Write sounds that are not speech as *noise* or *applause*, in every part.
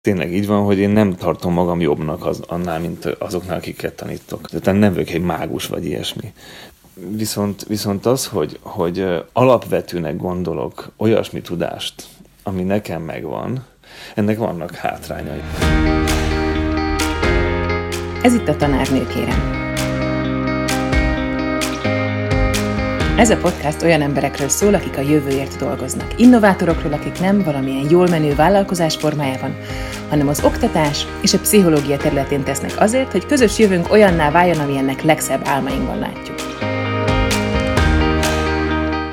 tényleg így van, hogy én nem tartom magam jobbnak az, annál, mint azoknál, akiket tanítok. Tehát nem vagyok egy mágus vagy ilyesmi. Viszont, viszont az, hogy, hogy alapvetőnek gondolok olyasmi tudást, ami nekem megvan, ennek vannak hátrányai. Ez itt a tanárnő, kérem. Ez a podcast olyan emberekről szól, akik a jövőért dolgoznak. Innovátorokról, akik nem valamilyen jól menő vállalkozás formájában, hanem az oktatás és a pszichológia területén tesznek azért, hogy közös jövőnk olyanná váljon, amilyennek legszebb álmainkban látjuk.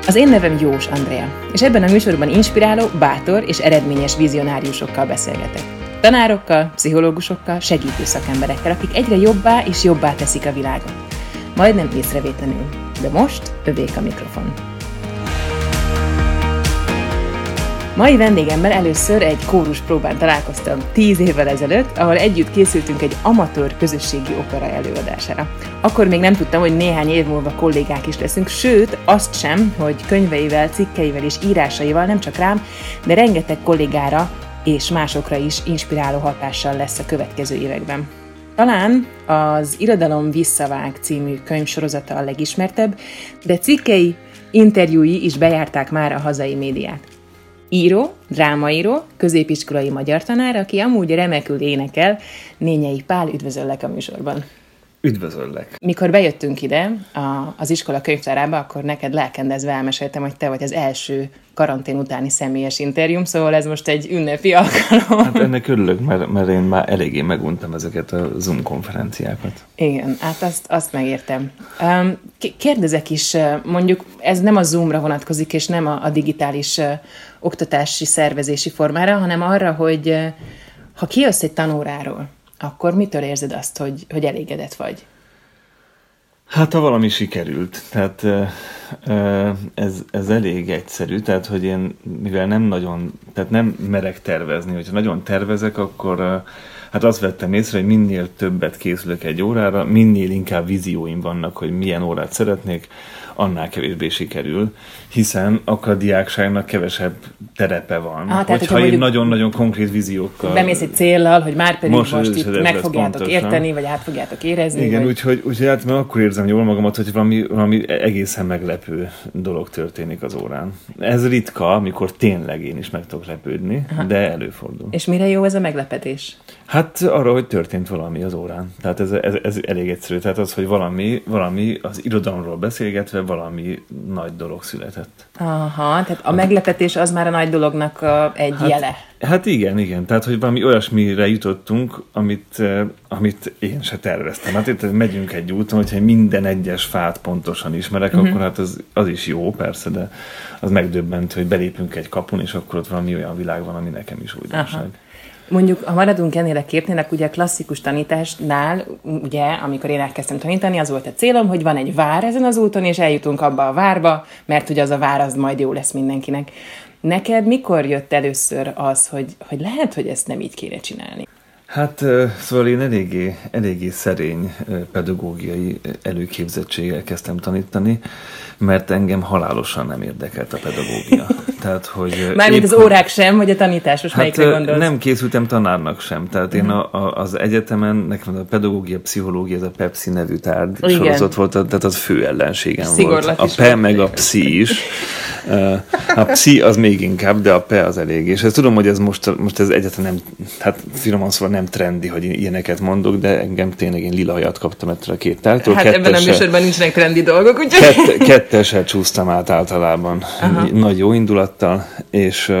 Az én nevem Jós Andrea, és ebben a műsorban inspiráló, bátor és eredményes vizionáriusokkal beszélgetek. Tanárokkal, pszichológusokkal, segítő szakemberekkel, akik egyre jobbá és jobbá teszik a világot. Majdnem észrevétlenül. De most övék a mikrofon. Mai vendégemmel először egy kórus próbán találkoztam tíz évvel ezelőtt, ahol együtt készültünk egy amatőr közösségi opera előadására. Akkor még nem tudtam, hogy néhány év múlva kollégák is leszünk, sőt, azt sem, hogy könyveivel, cikkeivel és írásaival nem csak rám, de rengeteg kollégára és másokra is inspiráló hatással lesz a következő években. Talán az Irodalom Visszavág című könyvsorozata a legismertebb, de cikkei, interjúi is bejárták már a hazai médiát. Író, drámaíró, középiskolai magyar tanár, aki amúgy remekül énekel, Nényei Pál, üdvözöllek a műsorban. Üdvözöllek! Mikor bejöttünk ide a, az iskola könyvtárába, akkor neked lelkendezve elmeséltem, hogy te vagy az első karantén utáni személyes interjúm, szóval ez most egy ünnepi alkalom. Hát ennek örülök, mert, mert én már eléggé meguntam ezeket a Zoom konferenciákat. Igen, hát azt, azt megértem. Kérdezek is, mondjuk ez nem a Zoomra vonatkozik, és nem a, a digitális oktatási szervezési formára, hanem arra, hogy ha kijössz egy tanóráról, akkor mitől érzed azt, hogy, hogy elégedett vagy? Hát, ha valami sikerült. Tehát ez, ez elég egyszerű, tehát, hogy én, mivel nem nagyon, tehát nem merek tervezni, hogyha nagyon tervezek, akkor hát azt vettem észre, hogy minél többet készülök egy órára, minél inkább vízióim vannak, hogy milyen órát szeretnék, annál kevésbé sikerül, hiszen akkor a diákságnak kevesebb terepe van. Ah, tehát, hogyha én nagyon-nagyon konkrét víziókkal... Bemész egy céllal, hogy már pedig most, most itt meg fogjátok pontosan. érteni, vagy át fogjátok érezni. Igen, vagy... úgyhogy, úgyhogy hát mert akkor érzem jól magamat, hogy valami, valami egészen meglepő dolog történik az órán. Ez ritka, amikor tényleg én is meg tudok lepődni, Aha. de előfordul. És mire jó ez a meglepetés? Hát arra, hogy történt valami az órán. Tehát ez, ez, ez elég egyszerű. Tehát az, hogy valami, valami az irodalomról beszélgetve valami nagy dolog született. Aha, tehát a meglepetés az már a nagy dolognak a, egy hát, jele. Hát igen, igen. Tehát, hogy valami olyasmire jutottunk, amit, amit én se terveztem. Hát itt megyünk egy úton, hogyha minden egyes fát pontosan ismerek, uh-huh. akkor hát az, az is jó, persze, de az megdöbbent, hogy belépünk egy kapun, és akkor ott valami olyan világ van, ami nekem is újdonság. Aha. Mondjuk, ha maradunk ennél a képnél, ugye a klasszikus tanításnál, ugye, amikor én elkezdtem tanítani, az volt a célom, hogy van egy vár ezen az úton, és eljutunk abba a várba, mert ugye az a vár az majd jó lesz mindenkinek. Neked mikor jött először az, hogy, hogy lehet, hogy ezt nem így kéne csinálni? Hát szóval én eléggé, eléggé szerény pedagógiai előképzettséggel kezdtem tanítani, mert engem halálosan nem érdekelt a pedagógia. *laughs* Tehát, hogy Mármint épp, az órák sem, vagy a tanítás, most hát, melyikre gondolsz? Nem készültem tanárnak sem. Tehát én a, a, az egyetemen, nekem a pedagógia, pszichológia, ez a Pepsi nevű tárgy Igen. sorozat volt, tehát az fő ellenségem Szigorlat volt. A PE meg a pszi is. A pszi az még inkább, de a PE az elég. És ezt tudom, hogy ez most, most ez egyetlen nem, hát finoman szóval nem trendi, hogy ilyeneket mondok, de engem tényleg én lila hajat kaptam ettől a két tártól. Hát ebben a műsorban nincsenek trendi dolgok, úgyhogy... Kett, kettesel csúsztam át általában. Aha. Nagy jó indulattal, és,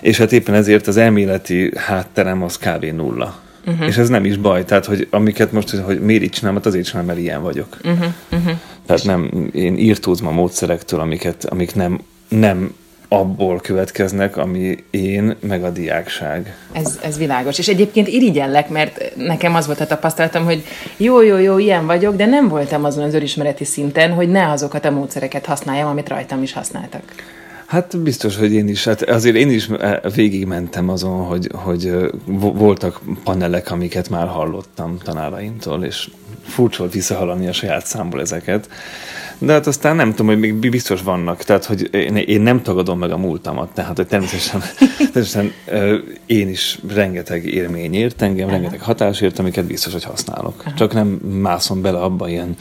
és hát éppen ezért az elméleti hátterem az kb. nulla. Uh-huh. És ez nem is baj, tehát hogy amiket most, hogy miért így csinálom, hát azért csinálom, mert ilyen vagyok. Uh-huh. Uh-huh. Tehát nem, én írtózom a módszerektől, amiket, amik nem, nem abból következnek, ami én, meg a diákság. Ez, ez világos. És egyébként irigyellek, mert nekem az volt a tapasztalatom, hogy jó, jó, jó, ilyen vagyok, de nem voltam azon az önismereti szinten, hogy ne azokat a módszereket használjam, amit rajtam is használtak. Hát biztos, hogy én is. Hát azért én is eh, végigmentem azon, hogy, hogy eh, voltak panelek, amiket már hallottam tanáraimtól, és furcsa volt visszahallani a saját számból ezeket De hát aztán nem tudom, hogy még biztos vannak, tehát hogy én, én nem tagadom meg a múltamat, tehát hogy természetesen, *laughs* természetesen én is rengeteg élmény ért engem, rengeteg hatás ért, amiket biztos, hogy használok. Csak nem mászom bele abba ilyen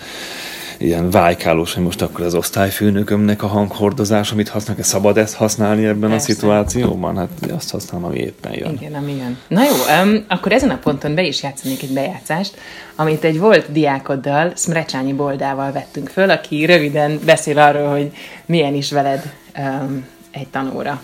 ilyen vájkálós, hogy most akkor az osztályfőnökömnek a hanghordozás, amit használnak, szabad ezt használni ebben Persze. a szituációban? Hát azt használom, ami éppen jön. Igen, ami jön. Na jó, um, akkor ezen a ponton be is játszanék egy bejátszást, amit egy volt diákoddal, Smrecsányi Boldával vettünk föl, aki röviden beszél arról, hogy milyen is veled um, egy tanóra.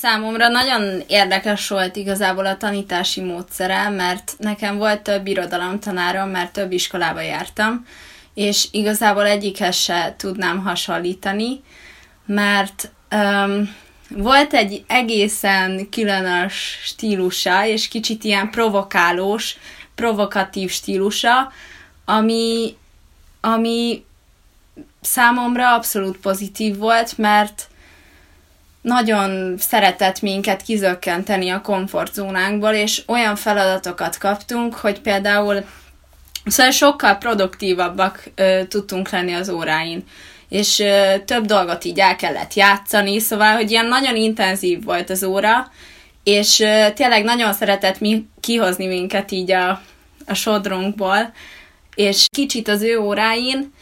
Számomra nagyon érdekes volt igazából a tanítási módszere, mert nekem volt több irodalomtanárom, mert több iskolába jártam, és igazából egyikhez se tudnám hasonlítani, mert um, volt egy egészen különös stílusa, és kicsit ilyen provokálós, provokatív stílusa, ami, ami számomra abszolút pozitív volt, mert nagyon szeretett minket kizökkenteni a komfortzónánkból, és olyan feladatokat kaptunk, hogy például Szóval sokkal produktívabbak ö, tudtunk lenni az óráin, és ö, több dolgot így el kellett játszani, szóval, hogy ilyen nagyon intenzív volt az óra, és ö, tényleg nagyon szeretett mi kihozni minket így a, a sodrunkból, és kicsit az ő óráin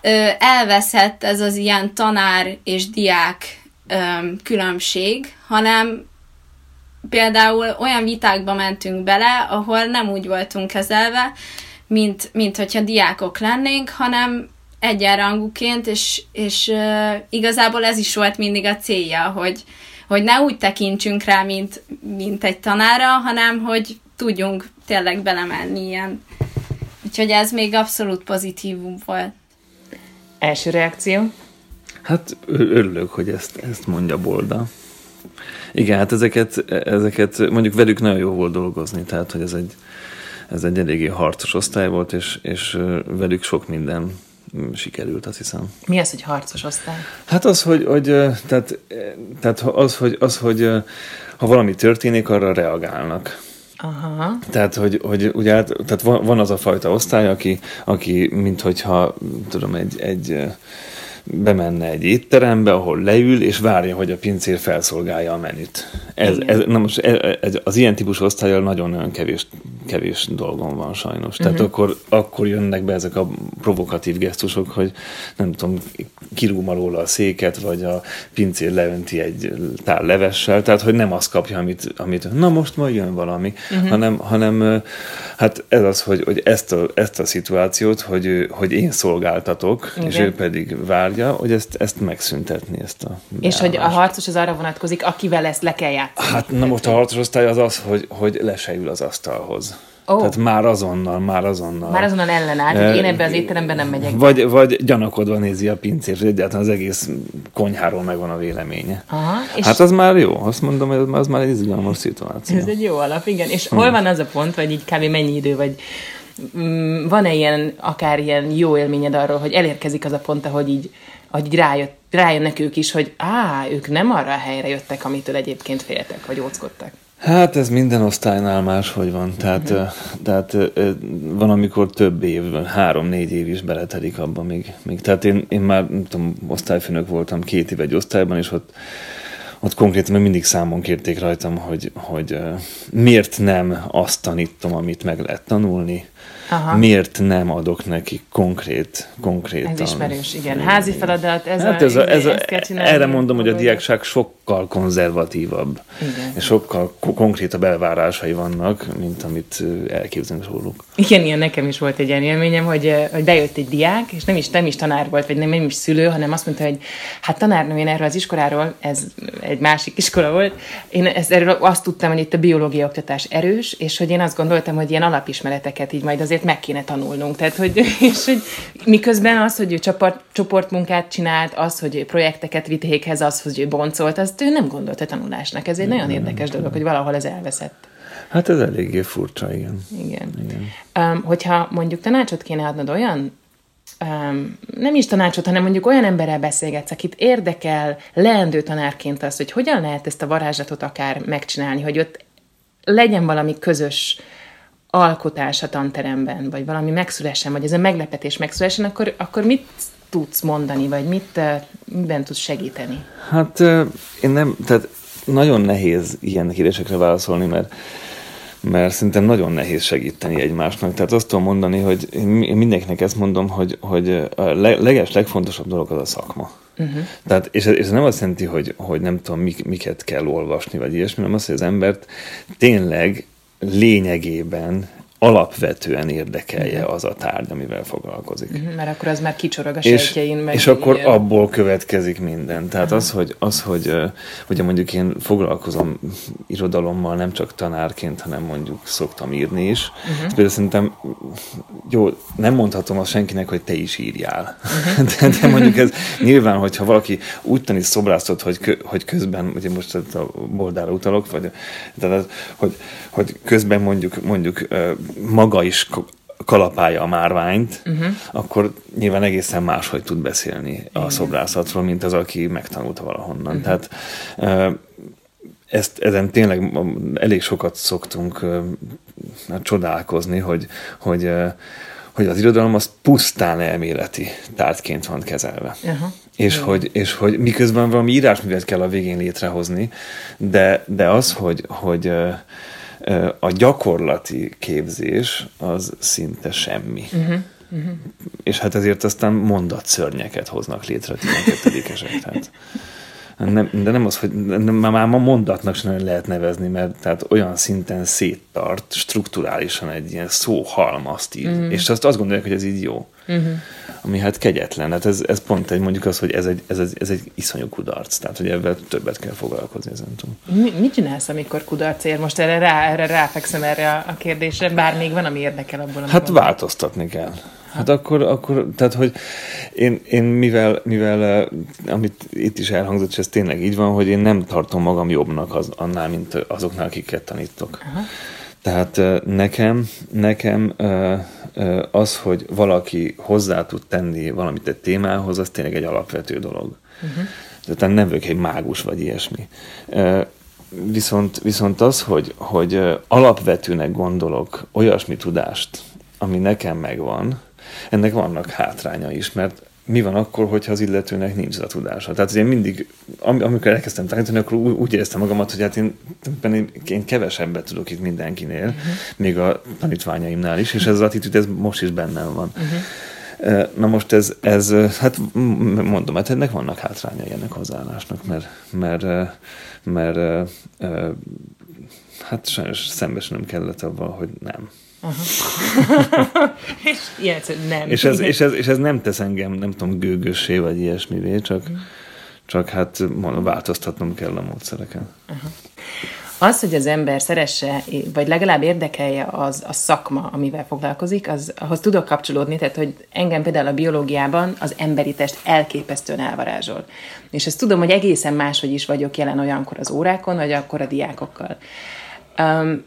ö, elveszett ez az ilyen tanár és diák ö, különbség, hanem például olyan vitákba mentünk bele, ahol nem úgy voltunk kezelve, mint, mint hogyha diákok lennénk, hanem egyenrangúként, és, és uh, igazából ez is volt mindig a célja, hogy, hogy ne úgy tekintsünk rá, mint, mint egy tanára, hanem hogy tudjunk tényleg belemenni ilyen. Úgyhogy ez még abszolút pozitívum volt. Első reakció? Hát örülök, hogy ezt, ezt mondja Bolda. Igen, hát ezeket, ezeket mondjuk velük nagyon jó volt dolgozni, tehát hogy ez egy, ez egy eléggé harcos osztály volt, és, és velük sok minden sikerült, azt hiszem. Mi az, hogy harcos osztály? Hát az, hogy, hogy tehát, tehát az, hogy, az, hogy ha valami történik, arra reagálnak. Aha. Tehát, hogy, hogy ugye, hát, tehát van az a fajta osztály, aki, aki mint hogyha, tudom, egy, egy bemenne egy étterembe, ahol leül, és várja, hogy a pincér felszolgálja a menüt. Ez, ez, na most ez, az ilyen típusú osztályjal nagyon-nagyon kevés, kevés dolgom van sajnos. Tehát uh-huh. akkor, akkor jönnek be ezek a provokatív gesztusok, hogy nem tudom, kirúm alól a széket, vagy a pincér leönti egy tál levessel, tehát hogy nem azt kapja, amit, amit na most majd jön valami, uh-huh. hanem, hanem hát ez az, hogy, hogy ezt, a, ezt a szituációt, hogy, hogy én szolgáltatok, Igen. és ő pedig vár várja, hogy ezt, ezt megszüntetni, ezt a És hogy a harcos az arra vonatkozik, akivel ezt le kell játszani. Hát na most a harcos osztály az az, hogy, hogy le se ül az asztalhoz. Oh. Tehát már azonnal, már azonnal. Már azonnal ellenáll, hogy én ebbe az étteremben nem megyek. Vagy, vagy gyanakodva nézi a pincért, hogy egyáltalán az egész konyháról megvan a véleménye. Aha, és hát az már jó, azt mondom, hogy az már egy izgalmas szituáció. Ez egy jó alap, igen. És hm. hol van az a pont, vagy így kb. mennyi idő, vagy van-e ilyen, akár ilyen jó élményed arról, hogy elérkezik az a pont, ahogy így hogy rájött, rájönnek ők is, hogy á, ők nem arra a helyre jöttek, amitől egyébként féltek, vagy óckodtak. Hát ez minden osztálynál máshogy van. Tehát, mm. tehát van, amikor több év, három-négy év is beletelik abba még. még. Tehát én, én már, nem tudom, osztályfőnök voltam két év egy osztályban, és ott ott konkrétan mindig számon kérték rajtam, hogy, hogy miért nem azt tanítom, amit meg lehet tanulni, Aha. miért nem adok neki konkrét, konkrét. Ez ismerős, igen. Házi feladat, ez hát a, ez a, ez a, Erre mondom, hogy a diákság sokkal konzervatívabb, igen. és sokkal konkrétabb elvárásai vannak, mint amit elképzelünk róluk. Igen, ilyen nekem is volt egy ilyen élményem, hogy, hogy bejött egy diák, és nem is, nem is tanár volt, vagy nem, nem is szülő, hanem azt mondta, hogy hát tanárnő, én erről az iskoláról, ez egy másik iskola volt, én ezt, erről azt tudtam, hogy itt a biológia oktatás erős, és hogy én azt gondoltam, hogy ilyen alapismereteket így majd azért meg kéne tanulnunk. Tehát, hogy, *laughs* és hogy miközben az, hogy ő csoport, csoportmunkát csinált, az, hogy ő projekteket vitékhez, az, hogy ő boncolt, azt ő nem gondolta tanulásnak. Ez egy nagyon érdekes dolog, hogy valahol ez elveszett. Hát ez eléggé furcsa, igen. Igen. igen. Um, hogyha mondjuk tanácsot kéne adnod olyan um, nem is tanácsot, hanem mondjuk olyan emberrel beszélgetsz, akit érdekel leendő tanárként az, hogy hogyan lehet ezt a varázslatot akár megcsinálni, hogy ott legyen valami közös alkotás a tanteremben, vagy valami megszülessen, vagy ez a meglepetés megszülessen, akkor, akkor mit tudsz mondani, vagy mit, miben tudsz segíteni? Hát én nem, tehát nagyon nehéz ilyen kérdésekre válaszolni, mert mert szerintem nagyon nehéz segíteni egymásnak. Tehát azt tudom mondani, hogy én mindenkinek ezt mondom, hogy, hogy a leges, legfontosabb dolog az a szakma. Uh-huh. Tehát, és, ez, és ez nem azt jelenti, hogy, hogy nem tudom, mik, miket kell olvasni, vagy ilyesmi, hanem azt, hogy az embert tényleg lényegében alapvetően érdekelje az a tárgy, amivel foglalkozik. Uh-huh, mert akkor az már kicsorog a sejtjein. És, és akkor ilyen... abból következik minden. Tehát uh-huh. az, hogy, az, hogy hogy mondjuk én foglalkozom irodalommal nem csak tanárként, hanem mondjuk szoktam írni is. Uh-huh. Például szerintem jó, nem mondhatom azt senkinek, hogy te is írjál. Uh-huh. *laughs* De, de mondjuk ez nyilván, hogyha valaki úgy tanít szobrásztot, hogy, kö, hogy közben, ugye most a boldára utalok, vagy tehát, hogy, hogy közben mondjuk, mondjuk maga is kalapálja a márványt, uh-huh. akkor nyilván egészen máshogy tud beszélni a szobrászatról, mint az, aki megtanulta valahonnan. Uh-huh. Tehát ezt, ezen tényleg elég sokat szoktunk hát csodálkozni, hogy, hogy, hogy az irodalom az pusztán elméleti tárgyként van kezelve. Uh-huh. És, hogy, és hogy miközben valami írásművet kell a végén létrehozni, de, de az, hogy, hogy a gyakorlati képzés az szinte semmi. Uh-huh. Uh-huh. És hát ezért aztán mondatszörnyeket hoznak létre 12-esek. Tehát nem, de nem az, hogy nem, már ma mondatnak sem lehet nevezni, mert tehát olyan szinten széttart strukturálisan egy ilyen szóhalmazt ír. Uh-huh. És azt azt gondolják, hogy ez így jó. Uh-huh. Ami hát kegyetlen. Hát ez, ez pont egy, mondjuk az, hogy ez egy, ez, ez egy iszonyú kudarc. Tehát, hogy ebben többet kell foglalkozni ezen túl. Mi, mit csinálsz, amikor kudarc ér? Most erre, rá, erre ráfekszem erre a kérdésre, bár még van, ami érdekel abból. Hát van. változtatni kell. Hát akkor, akkor tehát, hogy én, én mivel, mivel, amit itt is elhangzott, és ez tényleg így van, hogy én nem tartom magam jobbnak az, annál, mint azoknál, akiket tanítok. Aha. Tehát nekem, nekem az, hogy valaki hozzá tud tenni valamit egy témához, az tényleg egy alapvető dolog. Uh-huh. Tehát nem vagyok egy mágus vagy ilyesmi. Viszont, viszont az, hogy, hogy alapvetőnek gondolok olyasmi tudást, ami nekem megvan, ennek vannak hátránya is, mert mi van akkor, hogyha az illetőnek nincs a tudása. Tehát én mindig, amikor elkezdtem tanítani, akkor úgy éreztem magamat, hogy hát én, én kevesebbet tudok itt mindenkinél, uh-huh. még a tanítványaimnál is, és ez az attitűd, ez most is bennem van. Uh-huh. Na most ez, ez, hát mondom, hát ennek vannak hátrányai ennek hozzáállásnak, mert, mert, mert, mert hát sajnos szembesülnöm kellett avval, hogy nem. És ilyen, nem. És ez, és, ez, és ez nem tesz engem, nem tudom, gőgössé vagy ilyesmivé, csak, uh-huh. csak hát mondom, változtatnom kell a módszereken. Uh-huh. Az, hogy az ember szeresse, vagy legalább érdekelje az a szakma, amivel foglalkozik, az, ahhoz tudok kapcsolódni, tehát hogy engem például a biológiában az emberi test elképesztően elvarázsol. És ezt tudom, hogy egészen máshogy is vagyok jelen olyankor az órákon, vagy akkor a diákokkal. Um,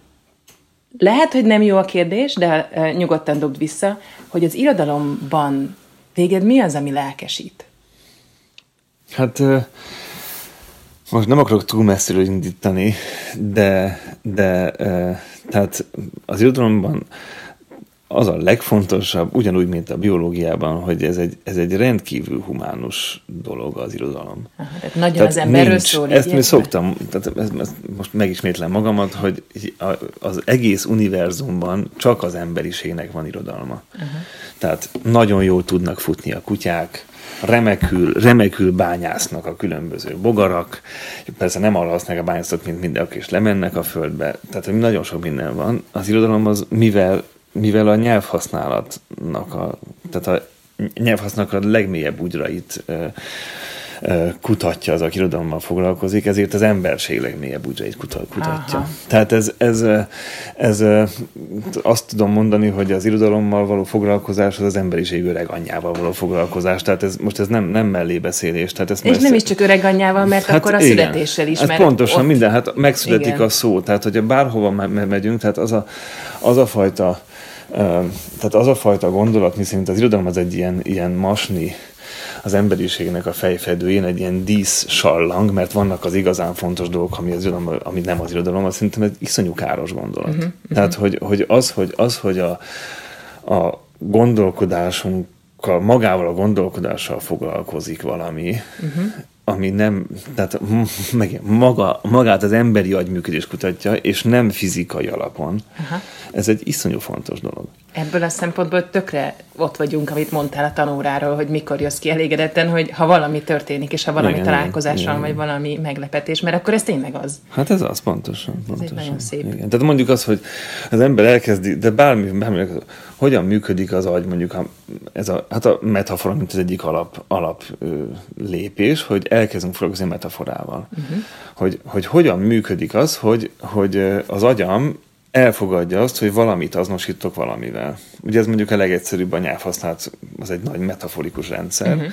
lehet, hogy nem jó a kérdés, de nyugodtan dobd vissza, hogy az irodalomban téged mi az, ami lelkesít? Hát most nem akarok túl messziről indítani, de, de tehát az irodalomban az a legfontosabb, ugyanúgy, mint a biológiában, hogy ez egy, ez egy rendkívül humánus dolog az irodalom. Aha, tehát nagyon tehát az emberről nincs, szól. Ezt mi szoktam, tehát ezt, ezt most megismétlem magamat, hogy az egész univerzumban csak az emberiségnek van irodalma. Uh-huh. Tehát nagyon jól tudnak futni a kutyák, remekül, remekül bányásznak a különböző bogarak, persze nem arra használják a bányászat, mint mindenki, és lemennek a földbe, tehát nagyon sok minden van. Az irodalom az, mivel mivel a nyelvhasználatnak a, tehát a nyelvhasználatnak a legmélyebb úgyrait kutatja az, aki irodalommal foglalkozik, ezért az emberség legmélyebb úgyrait kutatja. Aha. Tehát ez, ez, ez, azt tudom mondani, hogy az irodalommal való foglalkozás az az emberiség öreg anyjával való foglalkozás. Tehát ez, most ez nem, nem mellébeszélés. Tehát ez És messze... nem is csak öreg anyjával, mert hát akkor a igen. születéssel is. Hát mert pontosan ott... minden, hát megszületik igen. a szó. Tehát, hogyha bárhova megyünk, tehát az a, az a fajta tehát az a fajta gondolat, miszerint az irodalom az egy ilyen, ilyen masni, az emberiségnek a fejfedőjén egy ilyen dísz sallang, mert vannak az igazán fontos dolgok, ami, az irodalom, ami nem az irodalom, az szerintem egy iszonyú káros gondolat. Uh-huh, uh-huh. Tehát, hogy, hogy az, hogy, az, hogy a, a gondolkodásunk magával a gondolkodással foglalkozik valami, uh-huh. Ami nem, tehát meg, maga, magát az emberi agyműködés kutatja, és nem fizikai alapon. Aha. Ez egy iszonyú fontos dolog. Ebből a szempontból tökre ott vagyunk, amit mondtál a tanóráról, hogy mikor jössz ki elégedetten, hogy ha valami történik, és ha valami igen, találkozással, igen, vagy valami meglepetés, mert akkor ez tényleg az. Hát ez az, pontosan. pontosan. Ez egy nagyon szép. Igen. Tehát mondjuk az, hogy az ember elkezdi, de bármi, bármi hogyan működik az agy, mondjuk a, ez a, hát a metafora, mint az egyik alap, alap ö, lépés, hogy elkezdünk foglalkozni metaforával. Uh-huh. Hogy, hogy hogyan működik az, hogy, hogy az agyam elfogadja azt, hogy valamit azonosítok valamivel. Ugye ez mondjuk a legegyszerűbb a nyelvhasználat, az egy nagy metaforikus rendszer, uh-huh.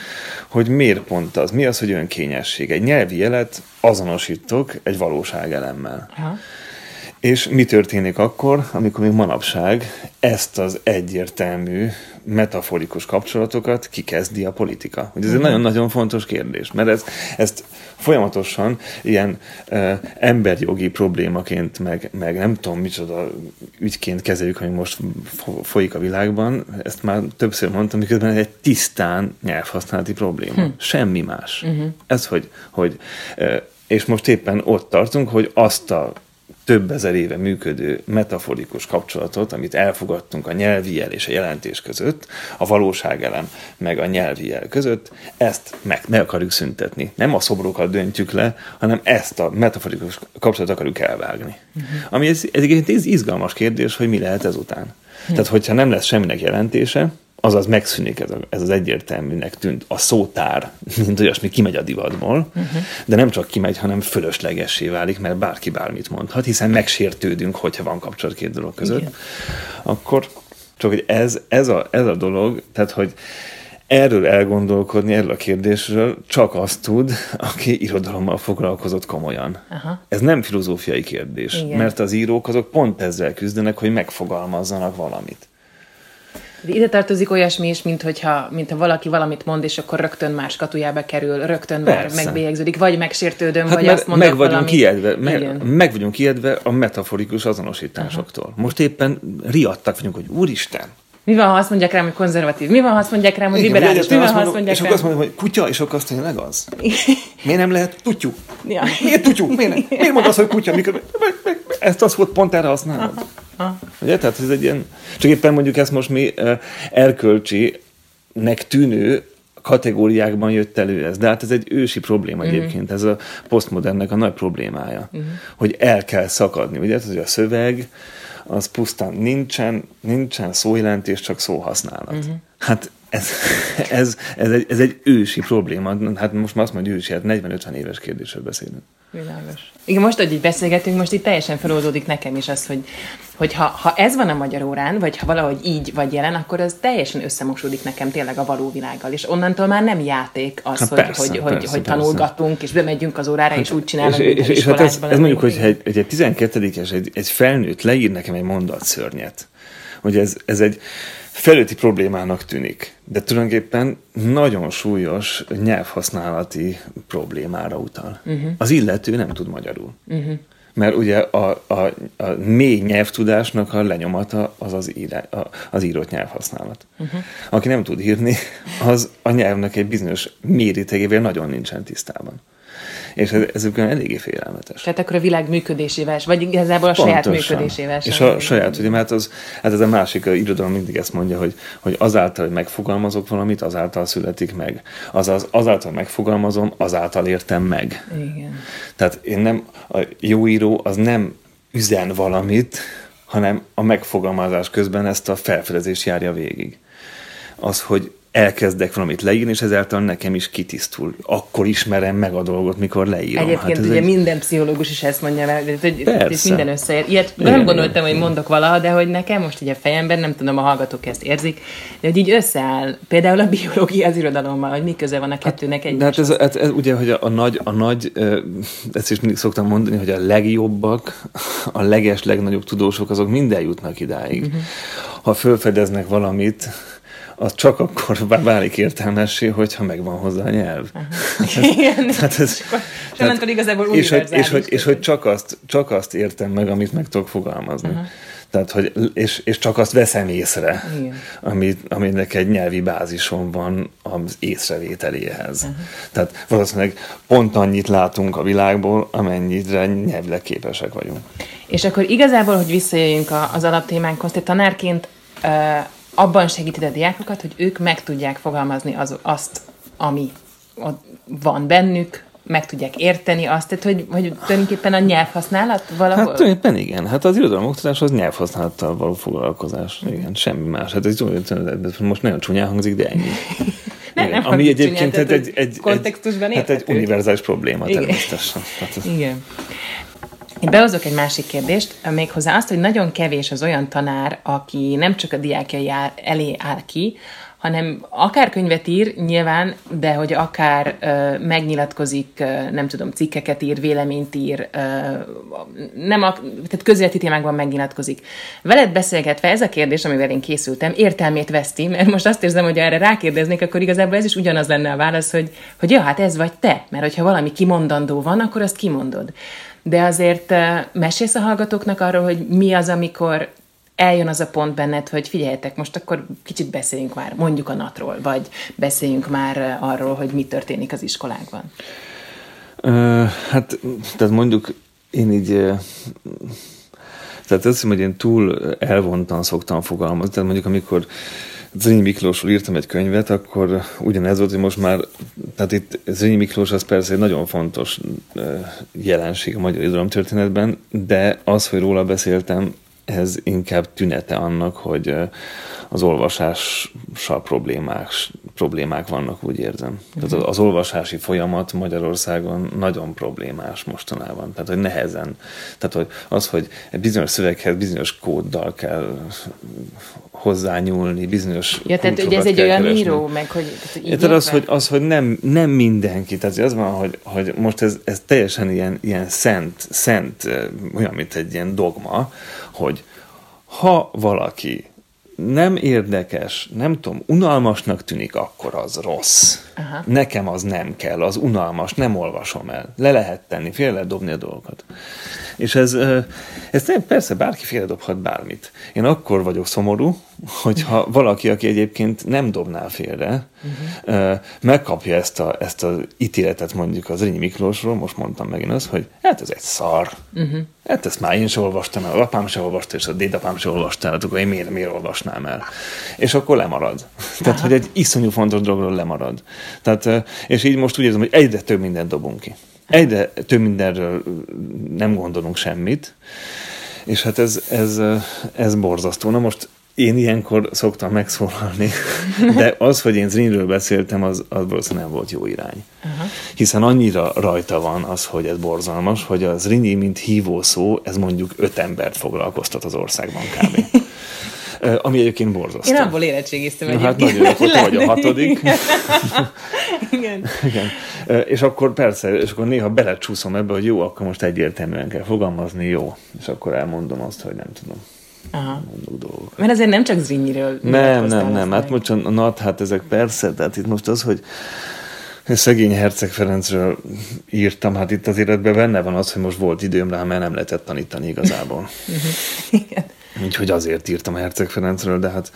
hogy miért pont az, mi az, hogy önkényesség. Egy nyelvi jelet azonosítok egy valóságelemmel. Uh-huh. És mi történik akkor, amikor még manapság ezt az egyértelmű metaforikus kapcsolatokat kikezdi a politika? Ugye ez egy mhm. nagyon-nagyon fontos kérdés, mert ez, ezt folyamatosan ilyen uh, emberjogi problémaként, meg, meg nem tudom micsoda ügyként kezeljük, ami most folyik a világban. Ezt már többször mondtam, miközben egy tisztán nyelvhasználati probléma. Hm. Semmi más. Uh-huh. Ez, hogy, hogy uh, és most éppen ott tartunk, hogy azt a több ezer éve működő metaforikus kapcsolatot, amit elfogadtunk a nyelvi jel és a jelentés között, a valóságelem meg a nyelvi jel között, ezt meg, meg akarjuk szüntetni. Nem a szobrokat döntjük le, hanem ezt a metaforikus kapcsolatot akarjuk elvágni. Uh-huh. Ami ez, ez egy izgalmas kérdés, hogy mi lehet ezután. Uh-huh. Tehát, hogyha nem lesz semminek jelentése, azaz megszűnik ez, a, ez az egyértelműnek tűnt a szótár, *laughs* mint olyasmi kimegy a divatból, uh-huh. de nem csak kimegy, hanem fölöslegessé válik, mert bárki bármit mondhat, hiszen megsértődünk, hogyha van kapcsolat két dolog között. Igen. Akkor csak, hogy ez, ez, a, ez a dolog, tehát, hogy erről elgondolkodni, erről a kérdésről csak azt tud, aki irodalommal foglalkozott komolyan. Aha. Ez nem filozófiai kérdés, Igen. mert az írók azok pont ezzel küzdenek, hogy megfogalmazzanak valamit. Ide tartozik olyasmi is, mint hogyha, mint ha valaki valamit mond, és akkor rögtön más katujába kerül, rögtön már megbélyegződik, vagy megsértődöm, hát vagy meg, azt mondok meg vagyunk valamit. Kiedve, meg, meg vagyunk kiedve a metaforikus azonosításoktól. Aha. Most éppen riadtak vagyunk, hogy úristen, mi van, ha azt mondják rám, hogy konzervatív? Mi van, ha azt mondják rám, hogy liberális? Mi van, ha azt mondják És akkor azt mondom, hogy kutya, és akkor azt mondja, tényleg az? Miért nem lehet tutyú? Ja. Miért tutyú? Miért, nem? Miért mondod azt, hogy kutya? Mikor... Ezt az volt pont erre használod. Ugye? Tehát ez egy ilyen... Csak éppen mondjuk ezt most mi erkölcsi nek tűnő kategóriákban jött elő ez. De hát ez egy ősi probléma uh-huh. egyébként, ez a posztmodernnek a nagy problémája, uh-huh. hogy el kell szakadni, ugye, hogy a szöveg az pusztán nincsen, nincsen szójelentés, csak szóhasználat. Uh-huh. Hát ez, ez, ez, egy, ez egy ősi probléma. Hát most már azt mondja ősi, hát 40-50 éves kérdésről beszélünk. Világos. Igen, most, hogy így beszélgetünk, most itt teljesen feloldódik nekem is az, hogy, hogy ha, ha ez van a magyar órán, vagy ha valahogy így vagy jelen, akkor az teljesen összemosódik nekem tényleg a való világgal. És onnantól már nem játék az, hát hogy, persze, hogy, persze, hogy, hogy tanulgatunk, és bemegyünk az órára, hát, és úgy csinálunk, és, és, és hát ez, ez mondjuk, hogy egy, egy 12-es, egy, egy felnőtt leír nekem egy mondat szörnyet, hogy ez, ez egy felőti problémának tűnik, de tulajdonképpen nagyon súlyos nyelvhasználati problémára utal. Uh-huh. Az illető nem tud magyarul. Uh-huh. Mert ugye a, a, a mély nyelvtudásnak a lenyomata az az, írá, a, az írott nyelvhasználat. Uh-huh. Aki nem tud írni, az a nyelvnek egy bizonyos mérétegével nagyon nincsen tisztában és ez, ez eléggé félelmetes. Tehát akkor a világ működésével, vagy igazából a Pontosan. saját működésével. És a saját, ugye, mert az, hát ez a másik a irodalom mindig ezt mondja, hogy, hogy azáltal, hogy megfogalmazok valamit, azáltal születik meg. Azaz, azáltal megfogalmazom, azáltal értem meg. Igen. Tehát én nem, a jó író az nem üzen valamit, hanem a megfogalmazás közben ezt a felfedezést járja végig. Az, hogy elkezdek valamit leírni, és ezáltal nekem is kitisztul. Akkor ismerem meg a dolgot, mikor leírom. Egyébként hát ugye egy... minden pszichológus is ezt mondja, hogy, hogy minden összeér. Ilyet igen, nem gondoltam, igen. hogy mondok valaha, de hogy nekem most így a fejemben, nem tudom, a hallgatók ezt érzik, de hogy így összeáll. Például a biológia az irodalommal, hogy mi köze van a kettőnek hát, De hát ez, ez, ez, ugye, hogy a, a nagy, a nagy, ezt is mindig szoktam mondani, hogy a legjobbak, a leges, legnagyobb tudósok, azok minden jutnak idáig. Uh-huh. Ha felfedeznek valamit, az csak akkor válik értelmessé, hogyha megvan hozzá a nyelv. *laughs* Igen, tehát ez, és tehát, igazából és hogy, és, hogy, és hogy csak azt, csak azt értem meg, amit meg tudok fogalmazni. Uh-huh. Tehát, hogy, és, és csak azt veszem észre, amit, aminek egy nyelvi bázison van az észrevételéhez. Uh-huh. Tehát valószínűleg pont annyit látunk a világból, amennyire nyelvileg képesek vagyunk. És akkor igazából, hogy visszajöjjünk az alaptémánkhoz, te tanárként abban segíted a diákokat, hogy ők meg tudják fogalmazni az, azt, ami van bennük, meg tudják érteni azt, tehát hogy, hogy tulajdonképpen a nyelvhasználat valahol... Hát tulajdonképpen igen, hát az irodalom oktatás az nyelvhasználattal való foglalkozás, igen, semmi más. Hát ez most nagyon csúnyán hangzik, de ennyi. *laughs* nem, igen. nem Ami egyébként egy, egy, egy, egy, hát egy univerzális probléma igen. természetesen. Hát igen. Én behozok egy másik kérdést, méghozzá azt, hogy nagyon kevés az olyan tanár, aki nem csak a diákjai elé áll ki, hanem akár könyvet ír, nyilván, de hogy akár ö, megnyilatkozik, ö, nem tudom, cikkeket ír, véleményt ír, ö, nem a, tehát közéleti témákban megnyilatkozik. Veled beszélgetve ez a kérdés, amivel én készültem, értelmét veszti, mert most azt érzem, hogy erre rákérdeznék, akkor igazából ez is ugyanaz lenne a válasz, hogy, hogy ja, hát ez vagy te, mert hogyha valami kimondandó van, akkor azt kimondod. De azért mesélsz a hallgatóknak arról, hogy mi az, amikor eljön az a pont benned, hogy figyeljetek, most akkor kicsit beszéljünk már mondjuk a natról, vagy beszéljünk már arról, hogy mi történik az iskolákban. Hát, tehát mondjuk én így uh, tehát azt hiszem, hogy én túl elvontan szoktam fogalmazni. Tehát mondjuk amikor Zrínyi Miklósról írtam egy könyvet, akkor ugyanez volt, hogy most már, tehát itt Zrínyi Miklós az persze egy nagyon fontos jelenség a magyar irodalom történetben, de az, hogy róla beszéltem, ez inkább tünete annak, hogy az olvasással problémák, problémák vannak, úgy érzem. Tehát az, az olvasási folyamat Magyarországon nagyon problémás mostanában. Tehát, hogy nehezen. Tehát, hogy az, hogy egy bizonyos szöveghez bizonyos kóddal kell hozzányúlni, bizonyos Ja, tehát ugye ez egy olyan keresni. író, meg hogy... Tehát, tehát az, hogy, az, hogy nem, nem mindenki, tehát az van, hogy, hogy most ez, ez teljesen ilyen, ilyen szent, szent, olyan, mint egy ilyen dogma, hogy ha valaki nem érdekes, nem tudom, unalmasnak tűnik, akkor az rossz. Aha. Nekem az nem kell, az unalmas, nem olvasom el. Le lehet tenni, félre lehet dobni a dolgokat. És ez, ez nem, persze bárki félredobhat bármit. Én akkor vagyok szomorú, hogyha valaki, aki egyébként nem dobná félre, uh-huh. megkapja ezt a, ezt az ítéletet mondjuk az Rényi Miklósról, most mondtam megint azt, hogy hát ez egy szar. Uh-huh. Hát ezt már én sem olvastam el, a apám sem olvasta, és a dédapám sem olvasta el, akkor én miért, miért olvasnám el? És akkor lemarad. *laughs* Tehát, hogy egy iszonyú fontos dologról lemarad. Tehát, és így most úgy érzem, hogy egyre több mindent dobunk ki egyre több mindenről nem gondolunk semmit, és hát ez, ez, ez borzasztó. Na most én ilyenkor szoktam megszólalni, *laughs* de az, hogy én Zrinről beszéltem, az, az valószínűleg nem volt jó irány. Uh-huh. Hiszen annyira rajta van az, hogy ez borzalmas, hogy az Zrinyi, mint hívó szó, ez mondjuk öt embert foglalkoztat az országban kb. *laughs* ami egyébként borzasztó. Én abból érettségiztem egyébként. Hát nagyon jó, vagy a hatodik. *laughs* Igen. Igen. És akkor persze, és akkor néha belecsúszom ebbe, hogy jó, akkor most egyértelműen kell fogalmazni, jó. És akkor elmondom azt, hogy nem tudom. Aha. Dolgok. Mert azért nem csak Zrinyiről Nem, nem, nem. Hát most a nat, hát ezek persze, tehát itt most az, hogy Szegény Herceg Ferencről írtam, hát itt az életben benne van az, hogy most volt időm rá, mert nem lehetett tanítani igazából. *laughs* Igen. Úgyhogy azért írtam a Herceg Ferencről, de hát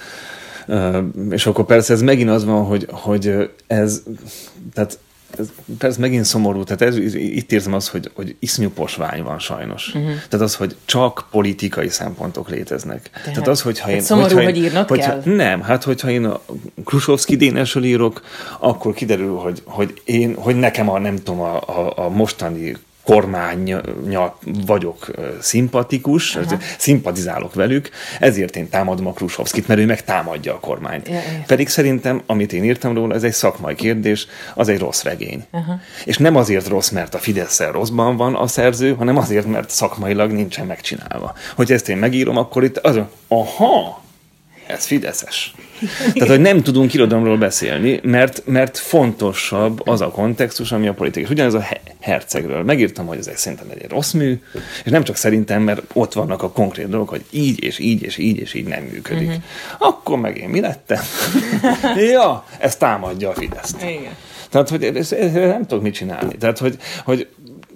és akkor persze ez megint az van, hogy, hogy ez, tehát ez persze megint szomorú, tehát ez, itt érzem az, hogy, hogy iszonyú posvány van sajnos. Uh-huh. Tehát az, hogy csak politikai szempontok léteznek. Tehát, tehát az, hogyha én... Szomorú, hogyha hogy én, írnod hogyha, kell? Nem, hát hogyha én a Krusovszki Dénesről írok, akkor kiderül, hogy, hogy én, hogy nekem a, nem tudom, a, a, a mostani kormányjal vagyok szimpatikus, Aha. szimpatizálok velük, ezért én támadom a Krusovszkit, mert ő meg támadja a kormányt. Ja. Pedig szerintem, amit én írtam róla, ez egy szakmai kérdés, az egy rossz regény. Aha. És nem azért rossz, mert a fidesz rosszban van a szerző, hanem azért, mert szakmailag nincsen megcsinálva. Hogy ezt én megírom, akkor itt az, aha, ez fideszes. Tehát, hogy nem tudunk irodalomról beszélni, mert, mert fontosabb az a kontextus, ami a politikai. Ugyanez a hercegről. Megírtam, hogy ez egy szerintem egy rossz mű, és nem csak szerintem, mert ott vannak a konkrét dolgok, hogy így és így és így és így nem működik. Uh-huh. Akkor meg én mi lettem? *laughs* ja, ez támadja a Fideszt. Igen. Tehát, hogy ez, ez, nem tudok mit csinálni. Tehát, hogy, hogy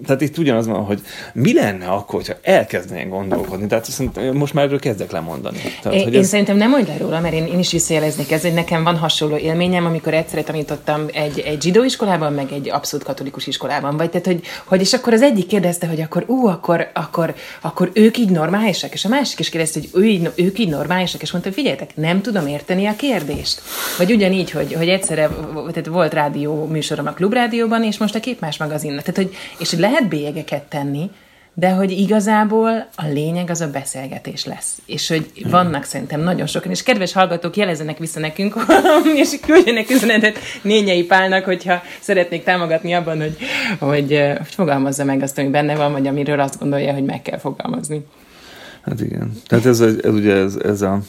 tehát itt ugyanaz van, hogy mi lenne akkor, hogyha elkezdenénk gondolkodni. Tehát szerintem most már erről kezdek lemondani. Tehát, én, hogy ez... én szerintem nem mondj le róla, mert én, én is visszajeleznék ez, hogy nekem van hasonló élményem, amikor egyszerre tanítottam egy, egy zsidó iskolában, meg egy abszolút katolikus iskolában. Vagy tehát, hogy, hogy és akkor az egyik kérdezte, hogy akkor ú, akkor, akkor, akkor ők így normálisak, és a másik is kérdezte, hogy ő így, ők így normálisak, és mondta, hogy figyeljetek, nem tudom érteni a kérdést. Vagy ugyanígy, hogy, hogy egyszerre tehát volt rádió műsorom a klubrádióban, és most a Képmás magazinnak. Tehát, hogy, és hogy lehet bélyegeket tenni, de hogy igazából a lényeg az a beszélgetés lesz. És hogy vannak szerintem nagyon sokan, és kedves hallgatók jelezzenek vissza nekünk, *laughs* és küldjenek üzenetet Nényei Pálnak, hogyha szeretnék támogatni abban, hogy, hogy, hogy fogalmazza meg azt, ami benne van, vagy amiről azt gondolja, hogy meg kell fogalmazni. Hát igen. Tehát ez, ez, ez ugye ez, ez a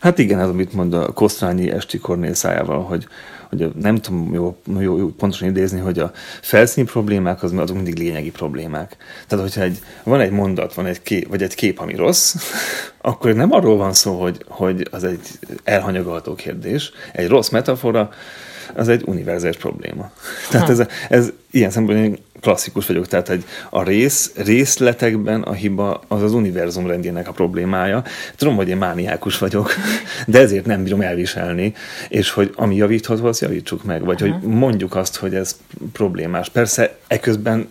Hát igen, ez amit mond a Kosztrányi Esti Kornél szájával, hogy, hogy nem tudom jó, jó, jó, pontosan idézni, hogy a felszíni problémák az, azok mindig lényegi problémák. Tehát, hogyha egy, van egy mondat, van egy kép, vagy egy kép, ami rossz, *laughs* akkor nem arról van szó, hogy, hogy az egy elhanyagolható kérdés, egy rossz metafora, az egy univerzális probléma. *laughs* Tehát ez, ez ilyen szempontból klasszikus vagyok, tehát hogy a rész, részletekben a hiba az az univerzum rendjének a problémája. Tudom, hogy én mániákus vagyok, *laughs* de ezért nem bírom elviselni, és hogy ami javítható, azt javítsuk meg, vagy uh-huh. hogy mondjuk azt, hogy ez problémás. Persze eközben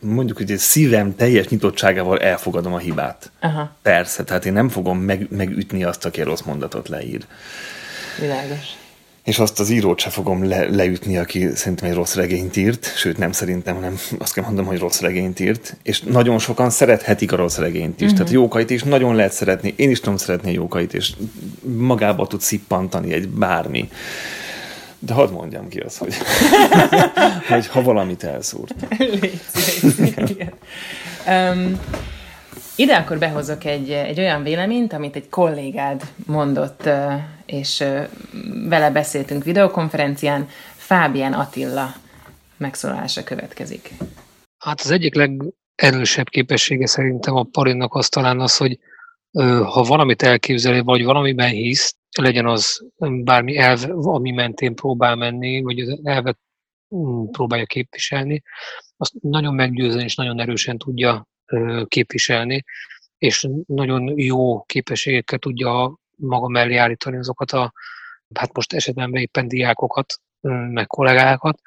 mondjuk, hogy egy szívem teljes nyitottságával elfogadom a hibát. Aha. Persze, tehát én nem fogom meg, megütni azt, aki rossz mondatot leír. Világos és azt az írót se fogom le, leütni, aki szerintem egy rossz regényt írt, sőt nem szerintem, hanem azt kell mondom, hogy rossz regényt írt, és nagyon sokan szerethetik a rossz regényt is, uh-huh. tehát jókait is nagyon lehet szeretni, én is tudom szeretni a jókait, és magába tud szippantani egy bármi. De hadd mondjam ki azt, hogy, *laughs* hogy ha valamit elszúrt. *laughs* um, ide akkor behozok egy, egy olyan véleményt, amit egy kollégád mondott és vele beszéltünk videokonferencián, Fábián Attila megszólalása következik. Hát az egyik legerősebb képessége szerintem a Parinnak az talán az, hogy ha valamit elképzel, vagy valamiben hisz, legyen az bármi elv, ami mentén próbál menni, vagy az elvet mm, próbálja képviselni, azt nagyon meggyőzően és nagyon erősen tudja képviselni, és nagyon jó képességekkel tudja maga mellé állítani azokat a, hát most esetben éppen diákokat, meg kollégákat,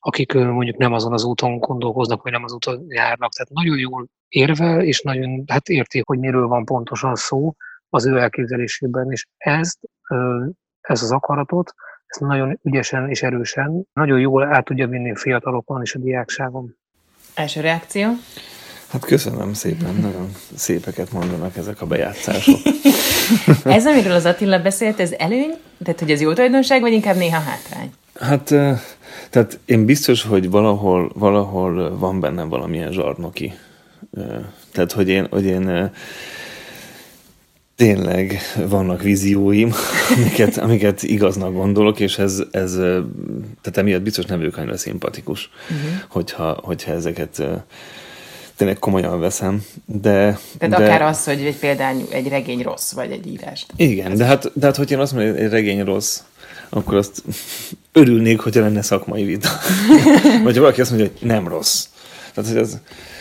akik mondjuk nem azon az úton gondolkoznak, vagy nem az úton járnak. Tehát nagyon jól érvel, és nagyon hát érték, hogy miről van pontosan szó az ő elképzelésében, és ezt, ez az akaratot, ezt nagyon ügyesen és erősen, nagyon jól át tudja vinni fiatalokon és a diákságon. Első reakció? Hát köszönöm szépen, nagyon szépeket mondanak ezek a bejátszások. *laughs* ez, amiről az Attila beszélt, ez előny? Tehát, hogy ez jó tulajdonság, vagy inkább néha hátrány? Hát, tehát én biztos, hogy valahol, valahol van bennem valamilyen zsarnoki. Tehát, hogy én, hogy én tényleg vannak vízióim, *laughs* amiket, amiket igaznak gondolok, és ez, ez tehát emiatt biztos nem vagyok annyira szimpatikus, uh-huh. hogyha, hogyha ezeket tényleg komolyan veszem, de... Tehát de, akár az, hogy egy például egy regény rossz, vagy egy írás. Igen, de hát, de hát hogyha én azt mondom, hogy egy regény rossz, akkor azt örülnék, hogyha lenne szakmai vita. *laughs* vagy valaki azt mondja, hogy nem rossz. Tehát, hogy ez,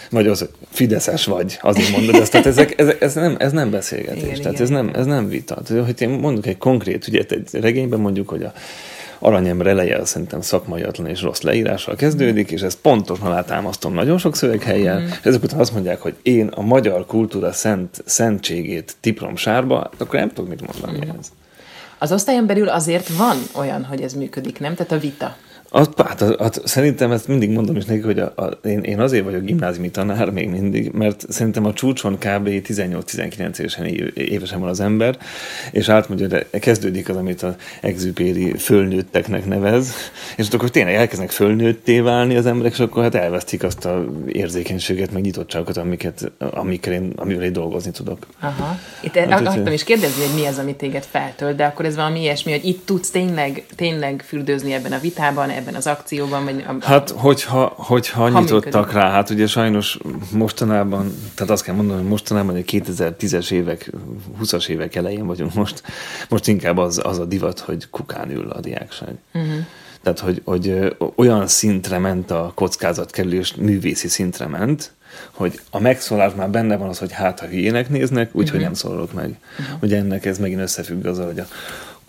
vagy az, hogy fideszes vagy, azért mondod ezt. Tehát ezek, ezek, ez, nem, ez nem beszélgetés, igen, tehát igen, ez, nem, ez nem vita. Tehát, hogy én mondok egy konkrét ügyet egy regényben, mondjuk, hogy a aranyember eleje szerintem szakmaiatlan és rossz leírással kezdődik, és ezt pontosan alátámasztom nagyon sok szöveghelyel, mm. és ezek után azt mondják, hogy én a magyar kultúra szent, szentségét tiprom sárba, akkor nem tudok mit mondani mm. ehhez. Az osztályon belül azért van olyan, hogy ez működik, nem? Tehát a vita. Az, hát, az, szerintem ezt mindig mondom is neki, hogy a, a, én, én azért vagyok gimnáziumi tanár még mindig, mert szerintem a csúcson kb. 18-19 évesen, évesen van az ember, és átmegy, de kezdődik az, amit az exupéri fölnőtteknek nevez, és akkor tényleg elkezdenek fölnőtté válni az emberek, és akkor hát elvesztik azt a érzékenységet, meg nyitottságokat, amiket, amikkel én, amivel én dolgozni tudok. Aha. Itt hát, akartam is kérdezni, hogy mi az, ami téged feltölt, de akkor ez valami ilyesmi, hogy itt tudsz tényleg, tényleg fürdőzni ebben a vitában, ebben az akcióban? Vagy a, hát, hogyha, hogyha ha nyitottak működik. rá, hát ugye sajnos mostanában, tehát azt kell mondanom, hogy mostanában, hogy 2010-es évek, 20-as évek elején vagyunk most, most inkább az, az a divat, hogy kukán ül a diákság. Uh-huh. Tehát, hogy, hogy olyan szintre ment a kockázatkerülés, művészi szintre ment, hogy a megszólás már benne van az, hogy hát, ha hülyének néznek, úgyhogy uh-huh. nem szólok meg. Uh-huh. Ugye ennek ez megint összefügg azzal, hogy a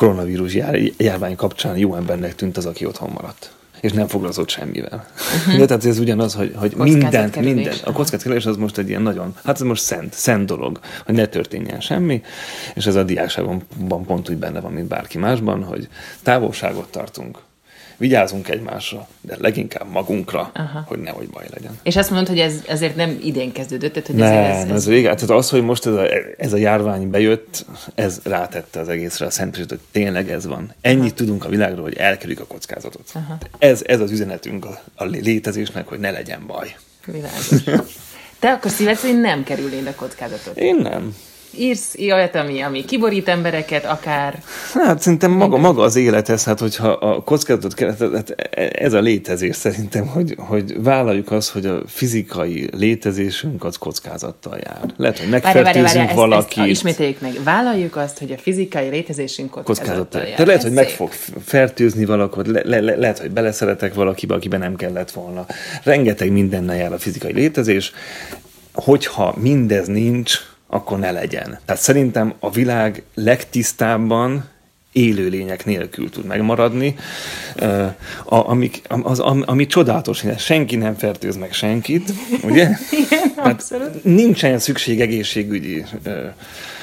koronavírus jár, járvány kapcsán jó embernek tűnt az, aki otthon maradt és nem foglalkozott semmivel. Uh-huh. De tehát ez ugyanaz, hogy, hogy mindent, minden. A kockázatkerülés az most egy ilyen nagyon, hát ez most szent, szent dolog, hogy ne történjen semmi, és ez a diákságban pont úgy benne van, mint bárki másban, hogy távolságot tartunk, vigyázunk egymásra, de leginkább magunkra, Aha. hogy nehogy baj legyen. És azt mondod, hogy ez ezért nem idén kezdődött? Tehát, hogy nem, ez, ez, ez régen. Tehát az, hogy most ez a, ez a járvány bejött, ez rátette az egészre a Szent hogy tényleg ez van. Ennyit Aha. tudunk a világról, hogy elkerüljük a kockázatot. Aha. Ez, ez az üzenetünk a, a létezésnek, hogy ne legyen baj. Világos. Te akkor szíved szerint nem kerülnéd a kockázatot? Én nem írsz olyat, ami, ami kiborít embereket, akár... Hát szerintem maga, maga az élethez, hát hogyha a kockázatot kell, hát ez a létezés szerintem, hogy, hogy vállaljuk azt, hogy a fizikai létezésünk az kockázattal jár. Lehet, hogy megfertőzünk valakit. Ezt, ezt, ismételjük meg. Vállaljuk azt, hogy a fizikai létezésünk kockázattal, kockázattal jár. Tehát lehet, hogy meg fog fertőzni valakit, le, le, le, lehet, hogy beleszeretek valakibe, akiben nem kellett volna. Rengeteg mindennel jár a fizikai létezés. Hogyha mindez nincs, akkor ne legyen. Tehát szerintem a világ legtisztábban élőlények nélkül tud megmaradni, ami, az, ami, ami csodálatos, hogy senki nem fertőz meg senkit, ugye? *laughs* Igen, abszolút. Nincsen szükség egészségügyi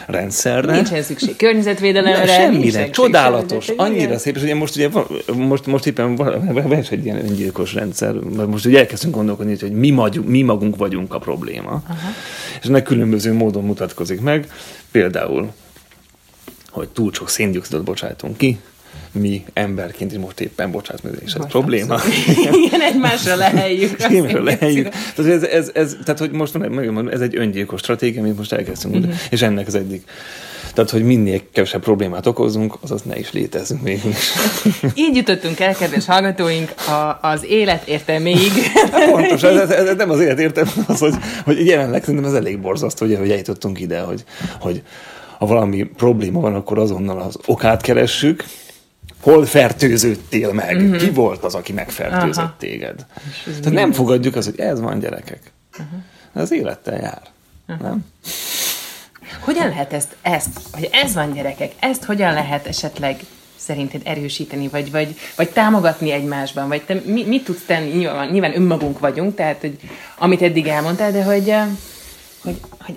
rendszerre. Nincsen szükség környezetvédelemre. Ne, semmire. Csodálatos. Annyira szép. És ugye most, ugye, most, most éppen van egy ilyen öngyilkos rendszer. Most ugye elkezdünk gondolkodni, hogy mi, magy, mi magunk vagyunk a probléma. Aha. És ennek különböző módon mutatkozik meg. Például, hogy túl sok széndiokszidot bocsájtunk ki, mi emberként is most éppen bocsánat, és ez most probléma. *laughs* Igen, egymásra leheljük. Egymásra leheljük. Tehát, ez, ez, ez, tehát, hogy most megmondom, ez egy öngyilkos stratégia, amit most elkezdtünk, uh-huh. és ennek az egyik tehát, hogy minél kevesebb problémát okozunk, azaz ne is létezünk még. *laughs* Így jutottunk el, kedves hallgatóink, a, az élet értelméig. *laughs* Hát pontos, ez, ez, ez, nem az élet értelme, az, hogy, hogy jelenleg szerintem ez elég borzasztó, hogy, hogy eljutottunk ide, hogy, hogy ha valami probléma van, akkor azonnal az okát keressük, hol fertőződtél meg? Uh-huh. Ki volt az, aki megfertőzött Aha. téged? Tehát nem fogadjuk az, hogy ez van gyerekek. Uh-huh. Az élettel jár. Uh-huh. Nem? Hogyan lehet ezt, ezt, hogy ez van gyerekek, ezt hogyan lehet esetleg szerinted erősíteni, vagy, vagy, vagy támogatni egymásban, vagy te mi, mit tudsz tenni, nyilván, nyilván önmagunk vagyunk, tehát hogy, amit eddig elmondtál, de hogy hogy, hogy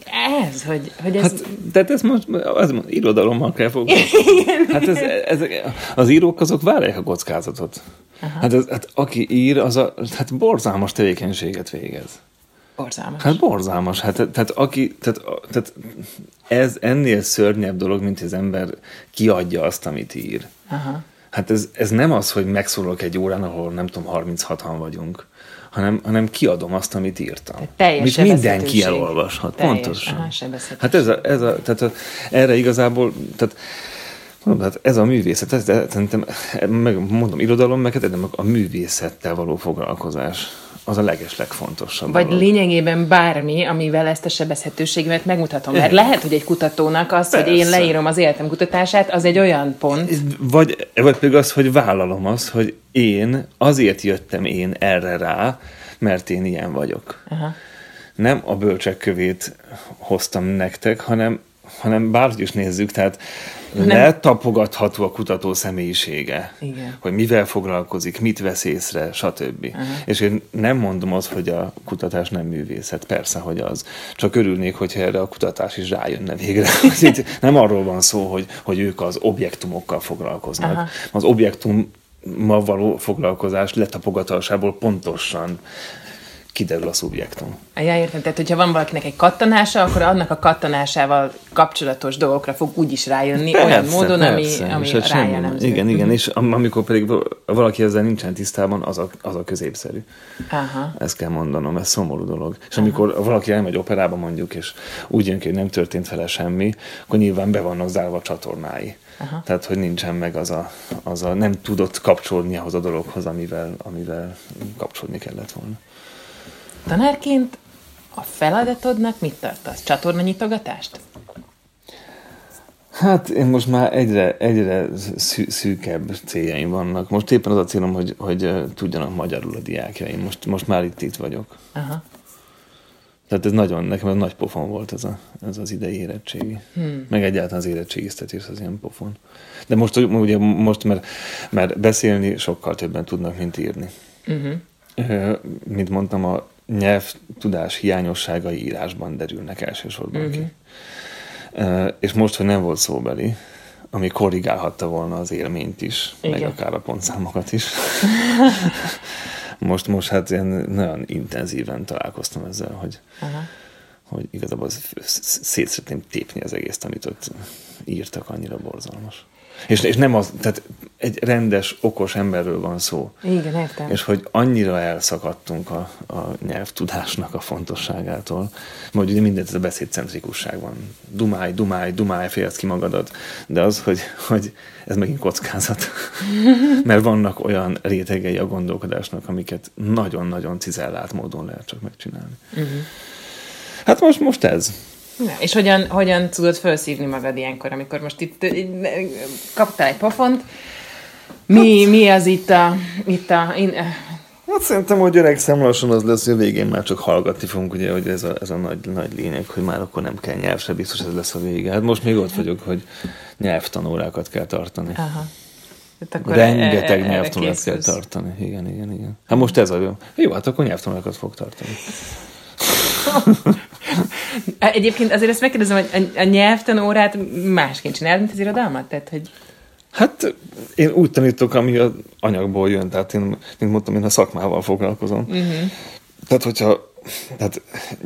ez, hogy, hogy ez... Hát, tehát ez most az, irodalommal kell foglalkozni. *laughs* hát ez, ez, az írók azok várják a kockázatot. Hát, ez, hát aki ír, az a, hát borzalmas tevékenységet végez. Borzalmas. Hát borzalmas. Hát, tehát, aki, tehát, tehát ez ennél szörnyebb dolog, mint az ember kiadja azt, amit ír. Aha. Hát ez, ez nem az, hogy megszólok egy órán, ahol nem tudom, 36-an vagyunk, hanem, hanem kiadom azt, amit írtam. Amit mindenki elolvashat. Teljes. Pontosan. Aha, hát ez a, ez a, tehát a, erre igazából, tehát Mondom, hát ez a művészet, ez, szerintem, meg mondom, irodalom, meg hát a művészettel való foglalkozás az a leges legfontosabb. Vagy dolog. lényegében bármi, amivel ezt a sebezhetőséget megmutatom. Mert lehet, hogy egy kutatónak az, Persze. hogy én leírom az életem kutatását, az egy olyan pont. Vagy, vagy pedig az, hogy vállalom azt, hogy én azért jöttem én erre rá, mert én ilyen vagyok. Aha. Nem a bölcsek kövét hoztam nektek, hanem, hanem bárhogy is nézzük, tehát. Letapogatható a kutató személyisége, Igen. hogy mivel foglalkozik, mit vesz észre, stb. Uh-huh. És én nem mondom azt, hogy a kutatás nem művészet, persze, hogy az. Csak örülnék, hogyha erre a kutatás is rájönne végre. *laughs* Itt nem arról van szó, hogy, hogy ők az objektumokkal foglalkoznak. Uh-huh. Az objektum ma való foglalkozás letapogatásából pontosan kiderül a szubjektum. Ja, értem. Tehát, hogyha van valakinek egy kattanása, akkor annak a kattanásával kapcsolatos dolgokra fog úgy is rájönni, persze, olyan módon, persze. ami, ami és rájellemző. Igen, igen, uh-huh. és amikor pedig valaki ezzel nincsen tisztában, az a, az a középszerű. Aha. Ezt kell mondanom, ez szomorú dolog. És Aha. amikor valaki elmegy operába mondjuk, és úgy jön ki, hogy nem történt vele semmi, akkor nyilván be vannak zárva a csatornái. Aha. Tehát, hogy nincsen meg az a, az a, nem tudott kapcsolódni ahhoz a dologhoz, amivel, amivel kapcsolódni kellett volna. Tanárként a feladatodnak mit tartasz? Csatorna nyitogatást? Hát én most már egyre, egyre szű, szűkebb céljaim vannak. Most éppen az a célom, hogy, hogy tudjanak magyarul a diákjaim. Most, most már itt, itt vagyok. Aha. Tehát ez nagyon, nekem ez nagy pofon volt ez, a, ez az idei érettségi. Hmm. Meg egyáltalán az érettségiztetés az ilyen pofon. De most, ugye most mert, mert beszélni sokkal többen tudnak, mint írni. Uh-huh. Mint mondtam, a nyelvtudás hiányosságai írásban derülnek elsősorban uh-huh. ki. Uh, és most, hogy nem volt szóbeli, ami korrigálhatta volna az élményt is, Igen. meg akár a pontszámokat is. *laughs* most, most hát ilyen nagyon intenzíven találkoztam ezzel, hogy, uh-huh. hogy igazából szét szeretném tépni az egész, amit ott írtak, annyira borzalmas. És, és nem az, tehát egy rendes, okos emberről van szó. Igen, értem. És hogy annyira elszakadtunk a, a nyelvtudásnak a fontosságától, hogy ugye mindent ez a beszédcentrikusság van. Dumálj, dumálj, dumálj, fejezd ki magadat. De az, hogy, hogy ez megint kockázat. *laughs* Mert vannak olyan rétegei a gondolkodásnak, amiket nagyon-nagyon cizellált módon lehet csak megcsinálni. Uh-huh. Hát most, most ez. Na, és hogyan, hogyan tudod felszívni magad ilyenkor, amikor most itt, itt kaptál egy pofont, mi, hát, mi az itt a... Itt a in, Hát szerintem, hogy öregszem lassan az lesz, hogy a végén már csak hallgatni fogunk, ugye, hogy ez a, ez a nagy, nagy lényeg, hogy már akkor nem kell nyelv, se biztos ez lesz a vége. Hát most még ott vagyok, hogy nyelvtanórákat kell tartani. Aha. Hát akkor Rengeteg e- e- nyelvtanórákat kell tartani. Igen, igen, igen. Hát most ez a jó. Jó, hát akkor nyelvtanórákat fog tartani. *laughs* Egyébként azért ezt megkérdezem, hogy a, a nyelvtanórát másként csinálod, mint az irodalmat? Tehát, hogy... Hát én úgy tanítok, ami az anyagból jön, tehát én, mint mondtam, én a szakmával foglalkozom. Uh-huh. Tehát, hogyha tehát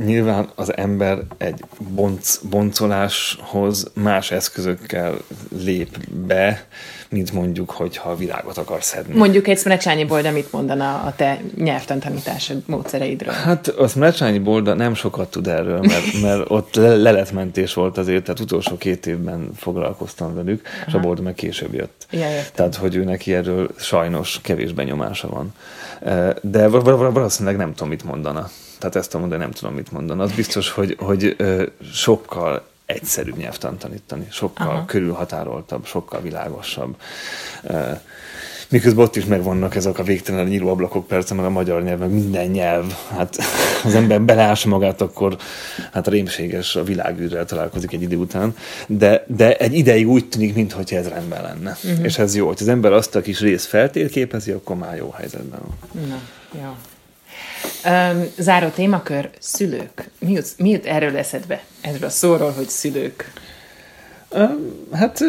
nyilván az ember egy bonc, boncoláshoz más eszközökkel lép be, mint mondjuk, hogyha világot akar szedni. Mondjuk egy Szmecsányi Bolda mit mondana a te nyelvtantanításod módszereidről? Hát a Szmecsányi Bolda nem sokat tud erről, mert, mert ott leletmentés volt azért, tehát utolsó két évben foglalkoztam velük, Aha. és a Bolda meg később jött. Ja, tehát, hogy ő neki erről sajnos kevés benyomása van. De valószínűleg nem tudom, mit mondana. Tehát ezt tudom, de nem tudom, mit mondani. Az biztos, hogy, hogy sokkal egyszerűbb nyelvtan tanítani, sokkal Aha. körülhatároltabb, sokkal világosabb. Miközben ott is megvannak ezek a végtelen nyíló ablakok, persze, meg a magyar nyelv, meg minden nyelv. Hát *laughs* az ember beleássa magát, akkor hát rémséges a világűrrel találkozik egy idő után. De, de egy ideig úgy tűnik, mintha ez rendben lenne. Uh-huh. És ez jó, hogy az ember azt a kis részt feltérképezi, akkor már jó helyzetben van. Na, jó. Um, záró témakör, szülők. Mi jut, mi jut erről eszedbe? Erről a szóról, hogy szülők. Um, hát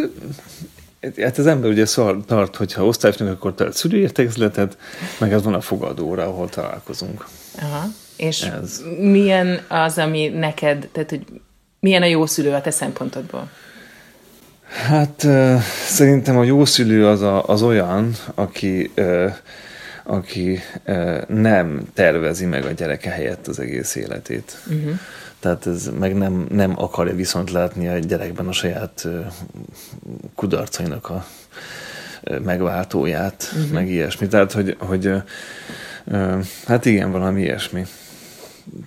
Hát az ember ugye szól, tart, hogyha osztályfőnök, akkor tart szülőértekezletet, meg az van a fogadóra, ahol találkozunk. Aha. És Ez. milyen az, ami neked, tehát hogy milyen a jó szülő a te szempontodból? Hát uh, szerintem a jó szülő az, a, az olyan, aki uh, aki nem tervezi meg a gyereke helyett az egész életét. Uh-huh. Tehát ez meg nem, nem akarja viszont látni a gyerekben a saját kudarcainak a megváltóját, uh-huh. meg ilyesmi. Tehát, hogy, hogy hát igen, valami ilyesmi.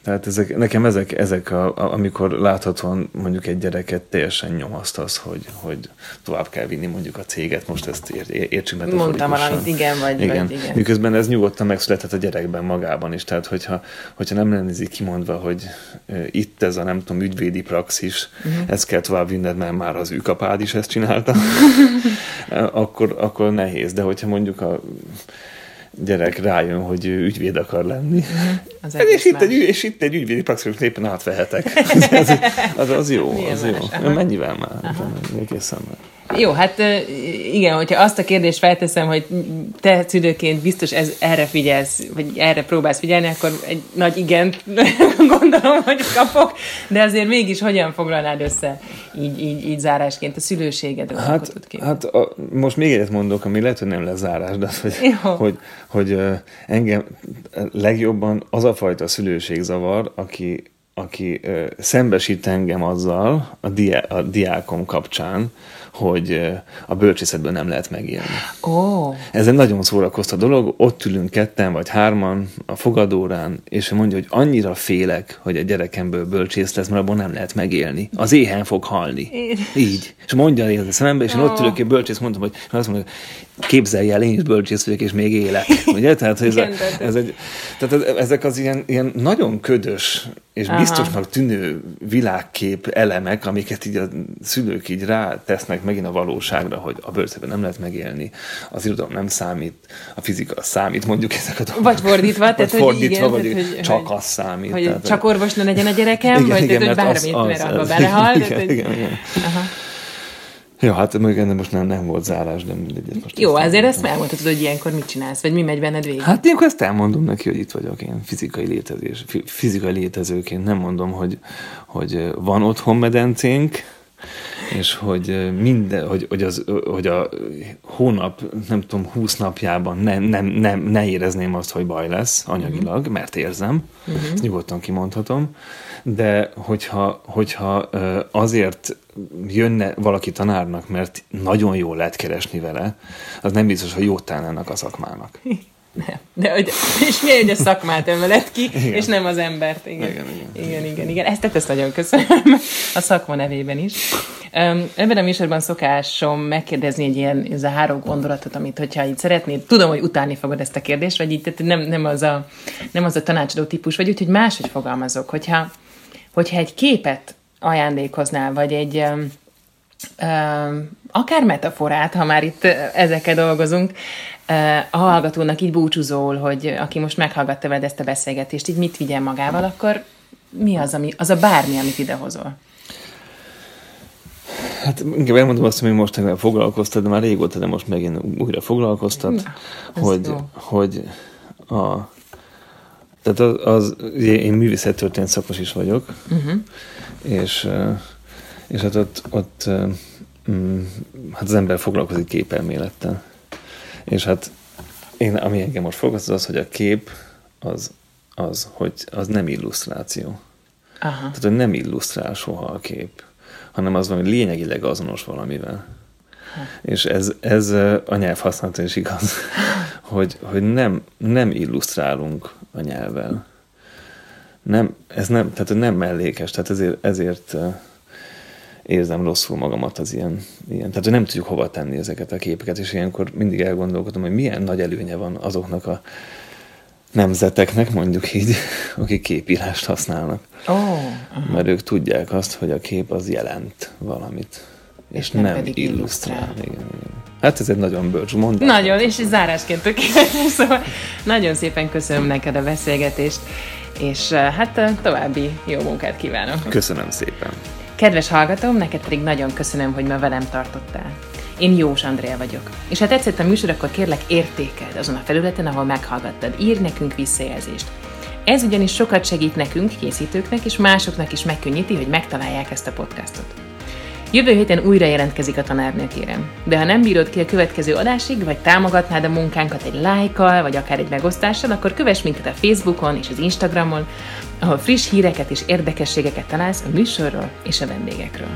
Tehát ezek, nekem ezek, ezek a, a, amikor láthatóan mondjuk egy gyereket teljesen nyomasztasz, hogy, hogy tovább kell vinni mondjuk a céget, most ezt ér, értsük meg. Mondtam valamit, igen, vagy igen. Vagy igen. Miközben ez nyugodtan megszületett a gyerekben magában is, tehát hogyha, hogyha nem lennézik kimondva, hogy itt ez a nem tudom, ügyvédi praxis, uh-huh. ezt kell tovább vinned, mert már az ükapád is ezt csinálta, *laughs* akkor, akkor nehéz, de hogyha mondjuk a gyerek rájön, hogy ő ügyvéd akar lenni. Az és, itt egy, és itt egy ügyvédi praxis, éppen átvehetek. *laughs* az, az, az jó, az jó. Aha. Mennyivel már? Egészen már. Jó, hát igen, hogyha azt a kérdést felteszem, hogy te szülőként biztos ez, erre figyelsz, vagy erre próbálsz figyelni, akkor egy nagy igent *laughs* gondolom, hogy kapok, de azért mégis hogyan foglalnád össze így, így, így zárásként a szülőséged? Hát, hát a, most még egyet mondok, ami lehet, hogy nem lesz zárás, de az, hogy, hogy, hogy, hogy engem legjobban az a fajta szülőségzavar, aki aki ö, szembesít engem azzal a, diá, a diákom kapcsán, hogy a bölcsészetből nem lehet megélni. Oh. Ez egy nagyon szórakoztató dolog, ott ülünk ketten vagy hárman a fogadórán, és mondja, hogy annyira félek, hogy a gyerekemből bölcsész lesz, mert abból nem lehet megélni. Az éhen fog halni. Így. És mondja a szemembe, és én ott ülök, én bölcsész mondtam, hogy azt mondja, képzelj el, én is bölcsész vagyok, és még élek. *laughs* Ugye? Tehát, ez, a, ez egy, tehát ezek az ilyen, ilyen nagyon ködös és Aha. biztosnak tűnő világkép elemek, amiket így a szülők így rá tesznek megint a valóságra, hogy a bőrszében nem lehet megélni, az irodalom nem számít, a fizika számít, mondjuk ezek a dolgok. Vagy fordítva, vagy tehát, fordítva, hogy igen, vagy hogy, csak az számít. Hogy tehát, csak orvos ne legyen a gyerekem, igen, vagy igen, tehát, hogy bármit, az, mert abba belehal. *laughs* Igen, igen, igen. Aha. Ja, hát még ennek most nem, nem volt zárás, de mindegy. Most Jó, azért ezt elmondhatod, hogy ilyenkor mit csinálsz, vagy mi megy benned végig? Hát ilyenkor ezt elmondom neki, hogy itt vagyok én fizikai létezés, fizikai létezőként. Nem mondom, hogy, hogy van otthon medencénk, és hogy minden, hogy, hogy, az, hogy a hónap, nem tudom, húsz napjában ne, nem, nem, ne érezném azt, hogy baj lesz anyagilag, uh-huh. mert érzem, uh-huh. ezt nyugodtan kimondhatom, de hogyha, hogyha azért jönne valaki tanárnak, mert nagyon jól lehet keresni vele, az nem biztos, hogy jót tennének a szakmának. *laughs* Nem. De hogy, és mi, hogy a szakmát emeled ki, igen. és nem az embert. Igen, igen, igen. igen, igen, igen. Ezt, ezt nagyon köszönöm a szakma nevében is. Ebben a műsorban szokásom megkérdezni egy ilyen ez a három gondolatot, amit hogyha így szeretnéd, tudom, hogy utáni fogod ezt a kérdést, vagy így tehát nem, nem, az a, nem az a tanácsadó típus, vagy úgy, hogy máshogy fogalmazok, hogyha, hogyha egy képet ajándékoznál, vagy egy um, um, akár metaforát, ha már itt ezekkel dolgozunk, a hallgatónak így búcsúzól, hogy aki most meghallgatta veled ezt a beszélgetést, így mit vigyen magával, akkor mi az, ami, az a bármi, amit idehozol? Hát inkább elmondom azt, hogy most foglalkoztad, de már régóta, de most megint újra foglalkoztat, Na, hogy, hogy a, tehát az, az én művészettörténet szakos is vagyok, uh-huh. és, és hát ott, ott mm, hát az ember foglalkozik képelmélettel. És hát én, ami engem most foglalkozott, az, hogy a kép az, az, hogy az nem illusztráció. Aha. Tehát, hogy nem illusztrál soha a kép, hanem az valami lényegileg azonos valamivel. Ha. És ez, ez a nyelv használata is igaz, *laughs* hogy, hogy nem, nem illusztrálunk a nyelvvel. Nem, ez nem, tehát nem mellékes, tehát ezért, ezért érzem rosszul magamat az ilyen, ilyen. Tehát nem tudjuk hova tenni ezeket a képeket, és ilyenkor mindig elgondolkodom, hogy milyen nagy előnye van azoknak a nemzeteknek, mondjuk így, *laughs* akik képírást használnak. Oh. Mert ők tudják azt, hogy a kép az jelent valamit. És, és nem, nem illusztrál. illusztrál. Igen, igen. Hát ez egy nagyon bölcs mondás. Nagyon, és zárásként tökéletes, szóval nagyon szépen köszönöm neked a beszélgetést, és eh, hát eh, további jó munkát kívánok. Köszönöm szépen. Kedves hallgatóm, neked pedig nagyon köszönöm, hogy ma velem tartottál. Én Jós Andrea vagyok. És ha tetszett a műsor, akkor kérlek értékeld azon a felületen, ahol meghallgattad. Ír nekünk visszajelzést. Ez ugyanis sokat segít nekünk, készítőknek, és másoknak is megkönnyíti, hogy megtalálják ezt a podcastot. Jövő héten újra jelentkezik a tanárnő, kérem. De ha nem bírod ki a következő adásig, vagy támogatnád a munkánkat egy lájkkal, vagy akár egy megosztással, akkor kövess minket a Facebookon és az Instagramon, ahol friss híreket és érdekességeket találsz a műsorról és a vendégekről.